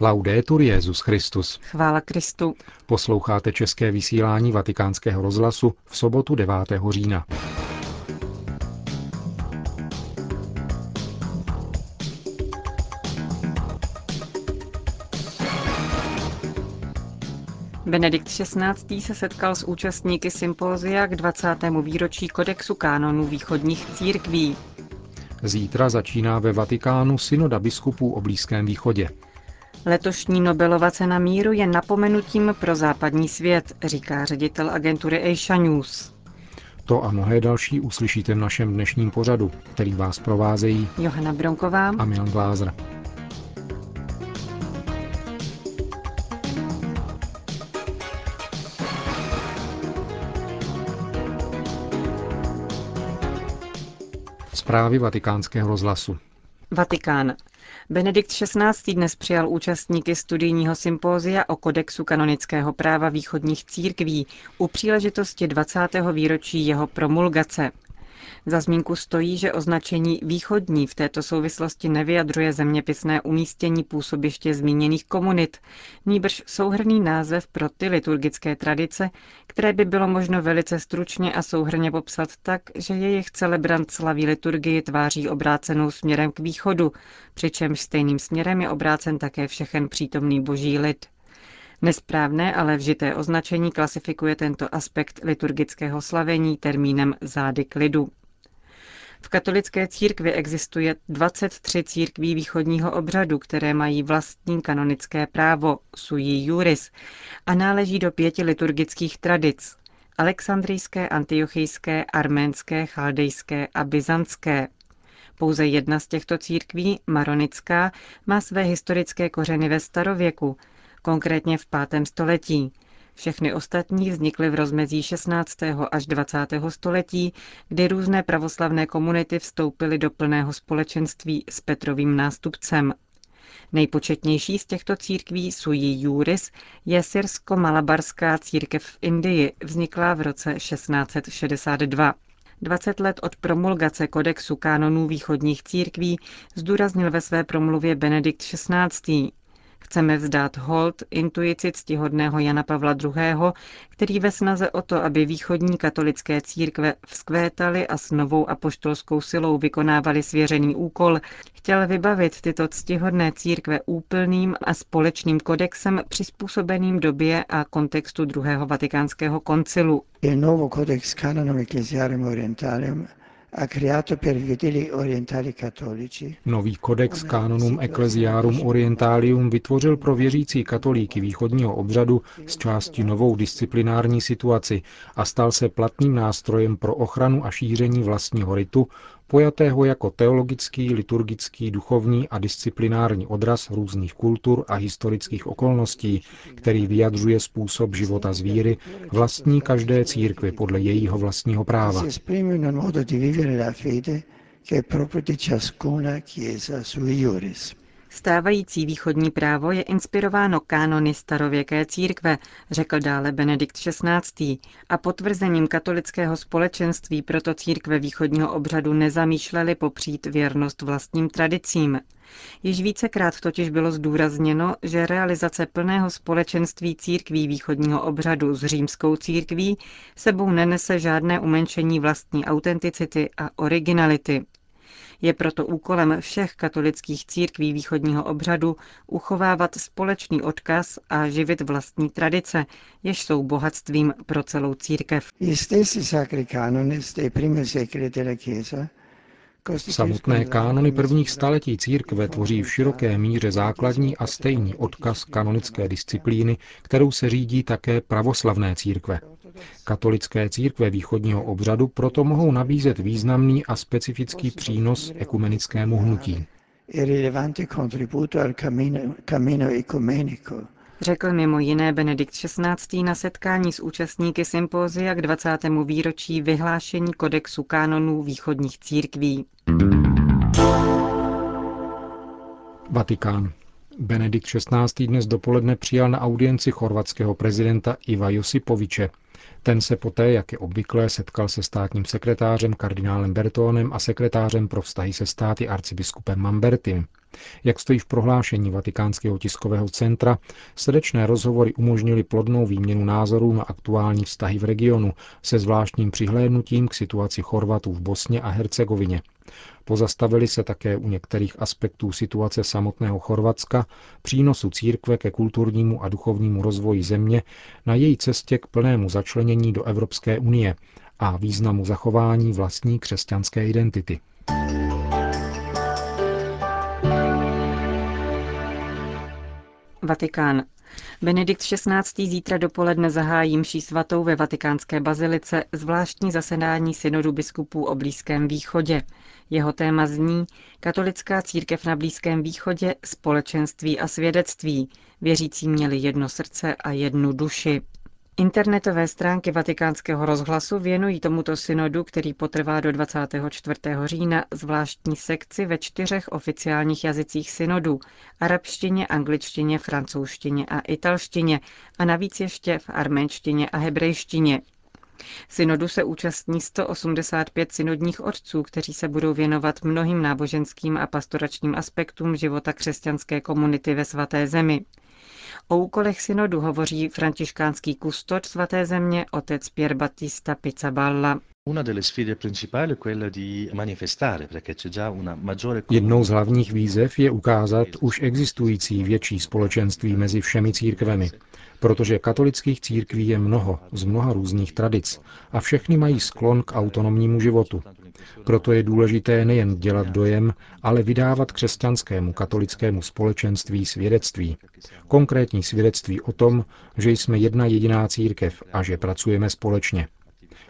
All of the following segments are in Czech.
Laudetur Jezus Christus. Chvála Kristu. Posloucháte české vysílání Vatikánského rozhlasu v sobotu 9. října. Benedikt XVI. se setkal s účastníky sympózia k 20. výročí kodexu kánonů východních církví. Zítra začíná ve Vatikánu synoda biskupů o Blízkém východě. Letošní Nobelova cena míru je napomenutím pro západní svět, říká ředitel agentury Asia News. To a mnohé další uslyšíte v našem dnešním pořadu, který vás provázejí Johana Bronková a Milan Glázer. Zprávy vatikánského rozhlasu. Vatikán. Benedikt XVI. dnes přijal účastníky studijního sympózia o kodexu kanonického práva východních církví u příležitosti 20. výročí jeho promulgace. Za zmínku stojí, že označení východní v této souvislosti nevyjadřuje zeměpisné umístění působiště zmíněných komunit, nýbrž souhrný název pro ty liturgické tradice, které by bylo možno velice stručně a souhrně popsat tak, že jejich celebrant slaví liturgii tváří obrácenou směrem k východu, přičemž stejným směrem je obrácen také všechen přítomný boží lid. Nesprávné, ale vžité označení klasifikuje tento aspekt liturgického slavení termínem zády k lidu. V katolické církvi existuje 23 církví východního obřadu, které mají vlastní kanonické právo, sui juris, a náleží do pěti liturgických tradic. Alexandrijské, antiochijské, arménské, chaldejské a byzantské. Pouze jedna z těchto církví, maronická, má své historické kořeny ve starověku, konkrétně v 5. století. Všechny ostatní vznikly v rozmezí 16. až 20. století, kdy různé pravoslavné komunity vstoupily do plného společenství s Petrovým nástupcem. Nejpočetnější z těchto církví Sui Juris je syrsko-malabarská církev v Indii, vzniklá v roce 1662. 20 let od promulgace kodexu kánonů východních církví zdůraznil ve své promluvě Benedikt XVI. Chceme vzdát hold intuici ctihodného Jana Pavla II., který ve snaze o to, aby východní katolické církve vzkvétaly a s novou apoštolskou silou vykonávali svěřený úkol, chtěl vybavit tyto ctihodné církve úplným a společným kodexem přizpůsobeným době a kontextu druhého vatikánského koncilu. Il nuovo codex canonum ecclesiarum orientalium Nový kodex Canonum Ecclesiarum Orientalium vytvořil pro věřící katolíky východního obřadu z části novou disciplinární situaci a stal se platným nástrojem pro ochranu a šíření vlastního ritu, pojatého jako teologický, liturgický, duchovní a disciplinární odraz různých kultur a historických okolností, který vyjadřuje způsob života z víry vlastní každé církvi podle jejího vlastního práva. Stávající východní právo je inspirováno kánony starověké církve, řekl dále Benedikt XVI. A potvrzením katolického společenství proto církve východního obřadu nezamýšleli popřít věrnost vlastním tradicím. Již vícekrát totiž bylo zdůrazněno, že realizace plného společenství církví východního obřadu s římskou církví sebou nenese žádné umenšení vlastní autenticity a originality. Je proto úkolem všech katolických církví východního obřadu uchovávat společný odkaz a živit vlastní tradice, jež jsou bohatstvím pro celou církev. Samotné kánony prvních staletí církve tvoří v široké míře základní a stejný odkaz kanonické disciplíny, kterou se řídí také pravoslavné církve. Katolické církve východního obřadu proto mohou nabízet významný a specifický přínos ekumenickému hnutí. Řekl mimo jiné Benedikt XVI. na setkání s účastníky sympózia k 20. výročí vyhlášení kodexu kánonů východních církví. Vatikán. Benedikt XVI. dnes dopoledne přijal na audienci chorvatského prezidenta Iva Josipoviče. Ten se poté, jak je obvyklé, setkal se státním sekretářem kardinálem Bertónem a sekretářem pro vztahy se státy arcibiskupem Mambertim. Jak stojí v prohlášení Vatikánského tiskového centra, srdečné rozhovory umožnily plodnou výměnu názorů na aktuální vztahy v regionu se zvláštním přihlédnutím k situaci Chorvatů v Bosně a Hercegovině. Pozastavili se také u některých aspektů situace samotného Chorvatska, přínosu církve ke kulturnímu a duchovnímu rozvoji země na její cestě k plnému začlenění do Evropské unie a významu zachování vlastní křesťanské identity. Vatikán. Benedikt XVI. zítra dopoledne zahájí mší svatou ve vatikánské bazilice zvláštní zasedání synodu biskupů o Blízkém východě. Jeho téma zní Katolická církev na Blízkém východě, společenství a svědectví. Věřící měli jedno srdce a jednu duši. Internetové stránky vatikánského rozhlasu věnují tomuto synodu, který potrvá do 24. října, zvláštní sekci ve čtyřech oficiálních jazycích synodu – arabštině, angličtině, francouzštině a italštině a navíc ještě v arménštině a hebrejštině. Synodu se účastní 185 synodních otců, kteří se budou věnovat mnohým náboženským a pastoračním aspektům života křesťanské komunity ve svaté zemi. O úkolech synodu hovoří františkánský kustoč svaté země otec Pier Battista Pizzaballa. Jednou z hlavních výzev je ukázat už existující větší společenství mezi všemi církvemi, protože katolických církví je mnoho, z mnoha různých tradic a všechny mají sklon k autonomnímu životu. Proto je důležité nejen dělat dojem, ale vydávat křesťanskému katolickému společenství svědectví. Konkrétní svědectví o tom, že jsme jedna jediná církev a že pracujeme společně.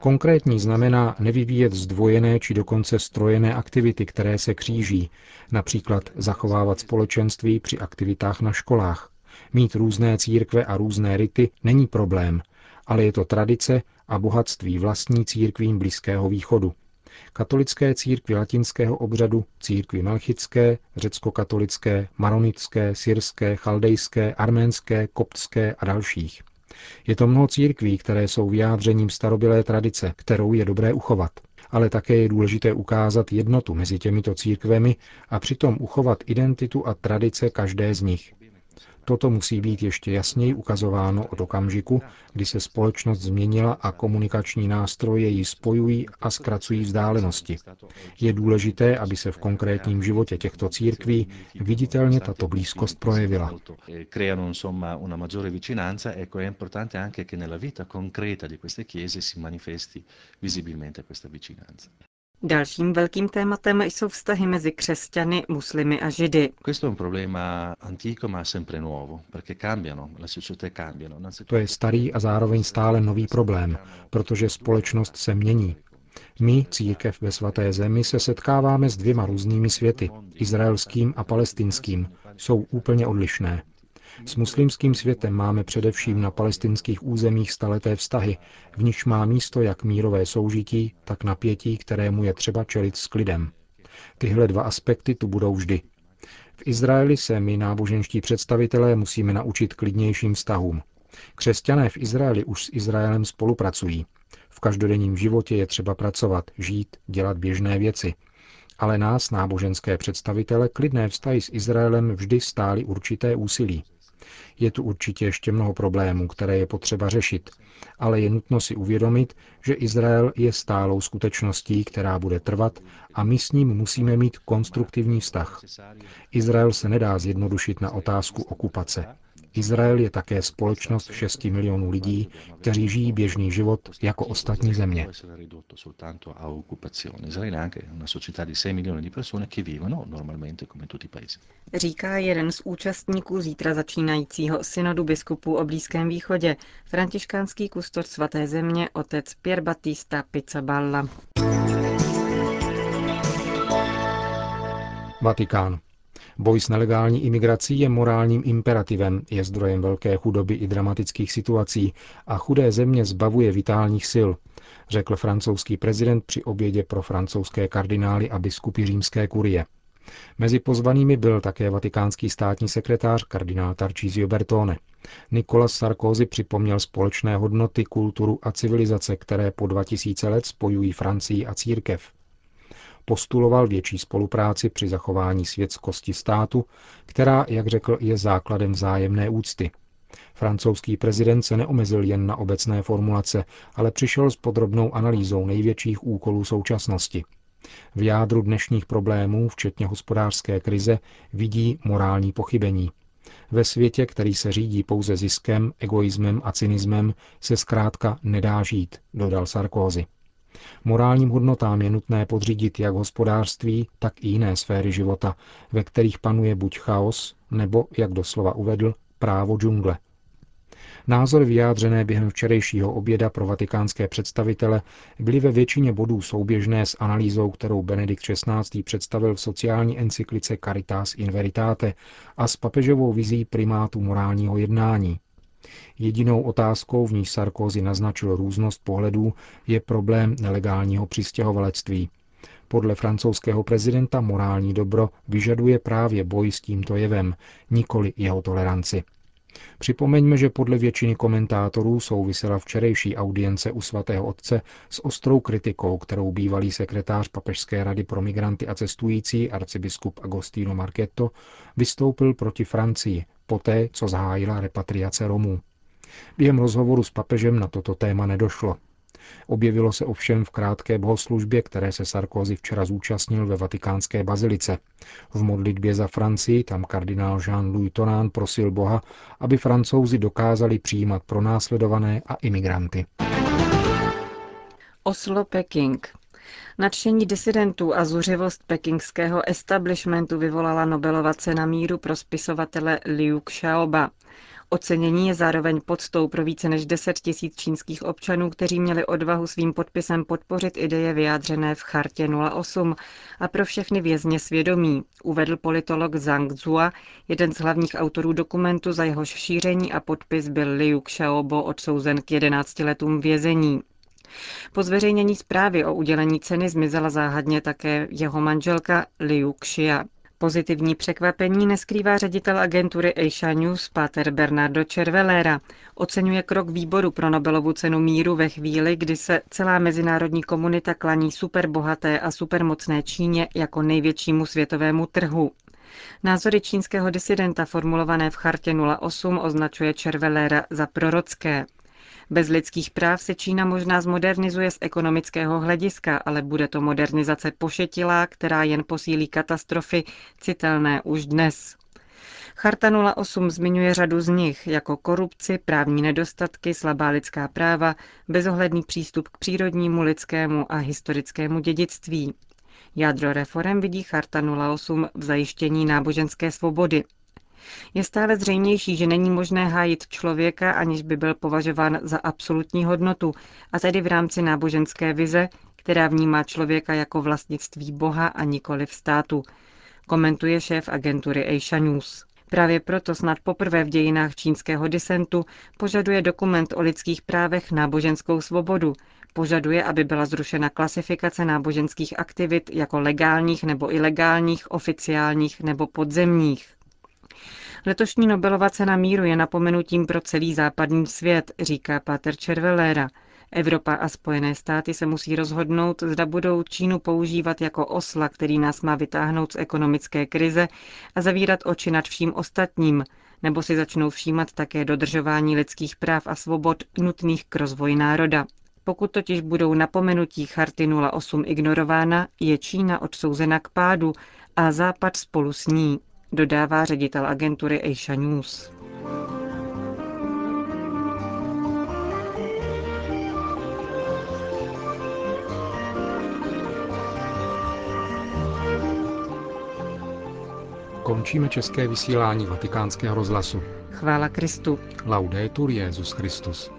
Konkrétní znamená nevyvíjet zdvojené či dokonce strojené aktivity, které se kříží, například zachovávat společenství při aktivitách na školách. Mít různé církve a různé rity není problém, ale je to tradice a bohatství vlastní církvím Blízkého východu. Katolické církvi latinského obřadu, církvi melchické, řecko-katolické, maronické, syrské, chaldejské, arménské, koptské a dalších. Je to mnoho církví, které jsou vyjádřením starobilé tradice, kterou je dobré uchovat. Ale také je důležité ukázat jednotu mezi těmito církvemi a přitom uchovat identitu a tradice každé z nich. Toto musí být ještě jasněji ukazováno od okamžiku, kdy se společnost změnila a komunikační nástroje ji spojují a zkracují vzdálenosti. Je důležité, aby se v konkrétním životě těchto církví viditelně tato blízkost projevila. Dalším velkým tématem jsou vztahy mezi křesťany, muslimy a židy. To je starý a zároveň stále nový problém, protože společnost se mění. My, církev ve svaté zemi, se setkáváme s dvěma různými světy, izraelským a palestinským. Jsou úplně odlišné. S muslimským světem máme především na palestinských územích staleté vztahy, v nichž má místo jak mírové soužití, tak napětí, kterému je třeba čelit s klidem. Tyhle dva aspekty tu budou vždy. V Izraeli se my, náboženští představitelé, musíme naučit klidnějším vztahům. Křesťané v Izraeli už s Izraelem spolupracují. V každodenním životě je třeba pracovat, žít, dělat běžné věci. Ale nás, náboženské představitele, klidné vztahy s Izraelem vždy stály určité úsilí. Je tu určitě ještě mnoho problémů, které je potřeba řešit, ale je nutno si uvědomit, že Izrael je stálou skutečností, která bude trvat a my s ním musíme mít konstruktivní vztah. Izrael se nedá zjednodušit na otázku okupace. Izrael je také společnost 6 milionů lidí, kteří žijí běžný život jako ostatní země. Říká jeden z účastníků zítra začínajícího synodu biskupů o Blízkém východě, františkánský kustoč svaté země, otec Pier Battista Pizzaballa. Vatikán. Boj s nelegální imigrací je morálním imperativem, je zdrojem velké chudoby i dramatických situací a chudé země zbavuje vitálních sil, řekl francouzský prezident při obědě pro francouzské kardinály a biskupy římské kurie. Mezi pozvanými byl také vatikánský státní sekretář kardinál Tarcísio Bertone. Nicolas Sarkozy připomněl společné hodnoty, kulturu a civilizace, které po 2000 let spojují Francii a církev. Postuloval větší spolupráci při zachování světskosti státu, která, jak řekl, je základem vzájemné úcty. Francouzský prezident se neomezil jen na obecné formulace, ale přišel s podrobnou analýzou největších úkolů současnosti. V jádru dnešních problémů, včetně hospodářské krize, vidí morální pochybení. Ve světě, který se řídí pouze ziskem, egoismem a cynismem, se zkrátka nedá žít, dodal Sarkozy. Morálním hodnotám je nutné podřídit jak hospodářství, tak i jiné sféry života, ve kterých panuje buď chaos, nebo, jak doslova uvedl, právo džungle. Názory vyjádřené během včerejšího oběda pro vatikánské představitele byly ve většině bodů souběžné s analýzou, kterou Benedikt XVI. představil v sociální encyklice Caritas in Veritate a s papežovou vizí primátu morálního jednání. Jedinou otázkou, v níž Sarkozy naznačil různost pohledů, je problém nelegálního přistěhovalectví. Podle francouzského prezidenta morální dobro vyžaduje právě boj s tímto jevem, nikoli jeho toleranci. Připomeňme, že podle většiny komentátorů souvisela včerejší audience u svatého otce s ostrou kritikou, kterou bývalý sekretář Papežské rady pro migranty a cestující arcibiskup Agostino Marchetto vystoupil proti Francii, poté, co zahájila repatriace Romů. Během rozhovoru s papežem na toto téma nedošlo. Objevilo se ovšem v krátké bohoslužbě, které se Sarkozy včera zúčastnil ve vatikánské bazilice. V modlitbě za Francii tam kardinál Jean-Louis Tonán prosil Boha, aby francouzi dokázali přijímat pronásledované a imigranty. Oslo Peking. Nadšení disidentů a zuřivost pekingského establishmentu vyvolala Nobelova cena míru pro spisovatele Liu Xiaoba. Ocenění je zároveň podstou pro více než 10 tisíc čínských občanů, kteří měli odvahu svým podpisem podpořit ideje vyjádřené v Chartě 08 a pro všechny vězně svědomí, uvedl politolog Zhang Zhua, jeden z hlavních autorů dokumentu, za jehož šíření a podpis byl Liu Xiaobo odsouzen k 11 letům vězení. Po zveřejnění zprávy o udělení ceny zmizela záhadně také jeho manželka Liu Xia. Pozitivní překvapení neskrývá ředitel agentury Asia News Pater Bernardo Cervelera. Oceňuje krok výboru pro Nobelovu cenu míru ve chvíli, kdy se celá mezinárodní komunita klaní superbohaté a supermocné Číně jako největšímu světovému trhu. Názory čínského disidenta formulované v chartě 08 označuje Cervelera za prorocké. Bez lidských práv se Čína možná zmodernizuje z ekonomického hlediska, ale bude to modernizace pošetilá, která jen posílí katastrofy, citelné už dnes. Charta 08 zmiňuje řadu z nich, jako korupci, právní nedostatky, slabá lidská práva, bezohledný přístup k přírodnímu, lidskému a historickému dědictví. Jádro reform vidí Charta 08 v zajištění náboženské svobody. Je stále zřejmější, že není možné hájit člověka, aniž by byl považován za absolutní hodnotu, a tedy v rámci náboženské vize, která vnímá člověka jako vlastnictví Boha a nikoli v státu, komentuje šéf agentury Asia News. Právě proto snad poprvé v dějinách čínského disentu požaduje dokument o lidských právech náboženskou svobodu, požaduje, aby byla zrušena klasifikace náboženských aktivit jako legálních nebo ilegálních, oficiálních nebo podzemních. Letošní Nobelova cena míru je napomenutím pro celý západní svět, říká Pater Červelera. Evropa a Spojené státy se musí rozhodnout, zda budou Čínu používat jako osla, který nás má vytáhnout z ekonomické krize a zavírat oči nad vším ostatním, nebo si začnou všímat také dodržování lidských práv a svobod nutných k rozvoji národa. Pokud totiž budou napomenutí Charty 08 ignorována, je Čína odsouzena k pádu a Západ spolu s ní dodává ředitel agentury Asia News. Končíme české vysílání vatikánského rozhlasu. Chvála Kristu. Laudetur Jezus Christus.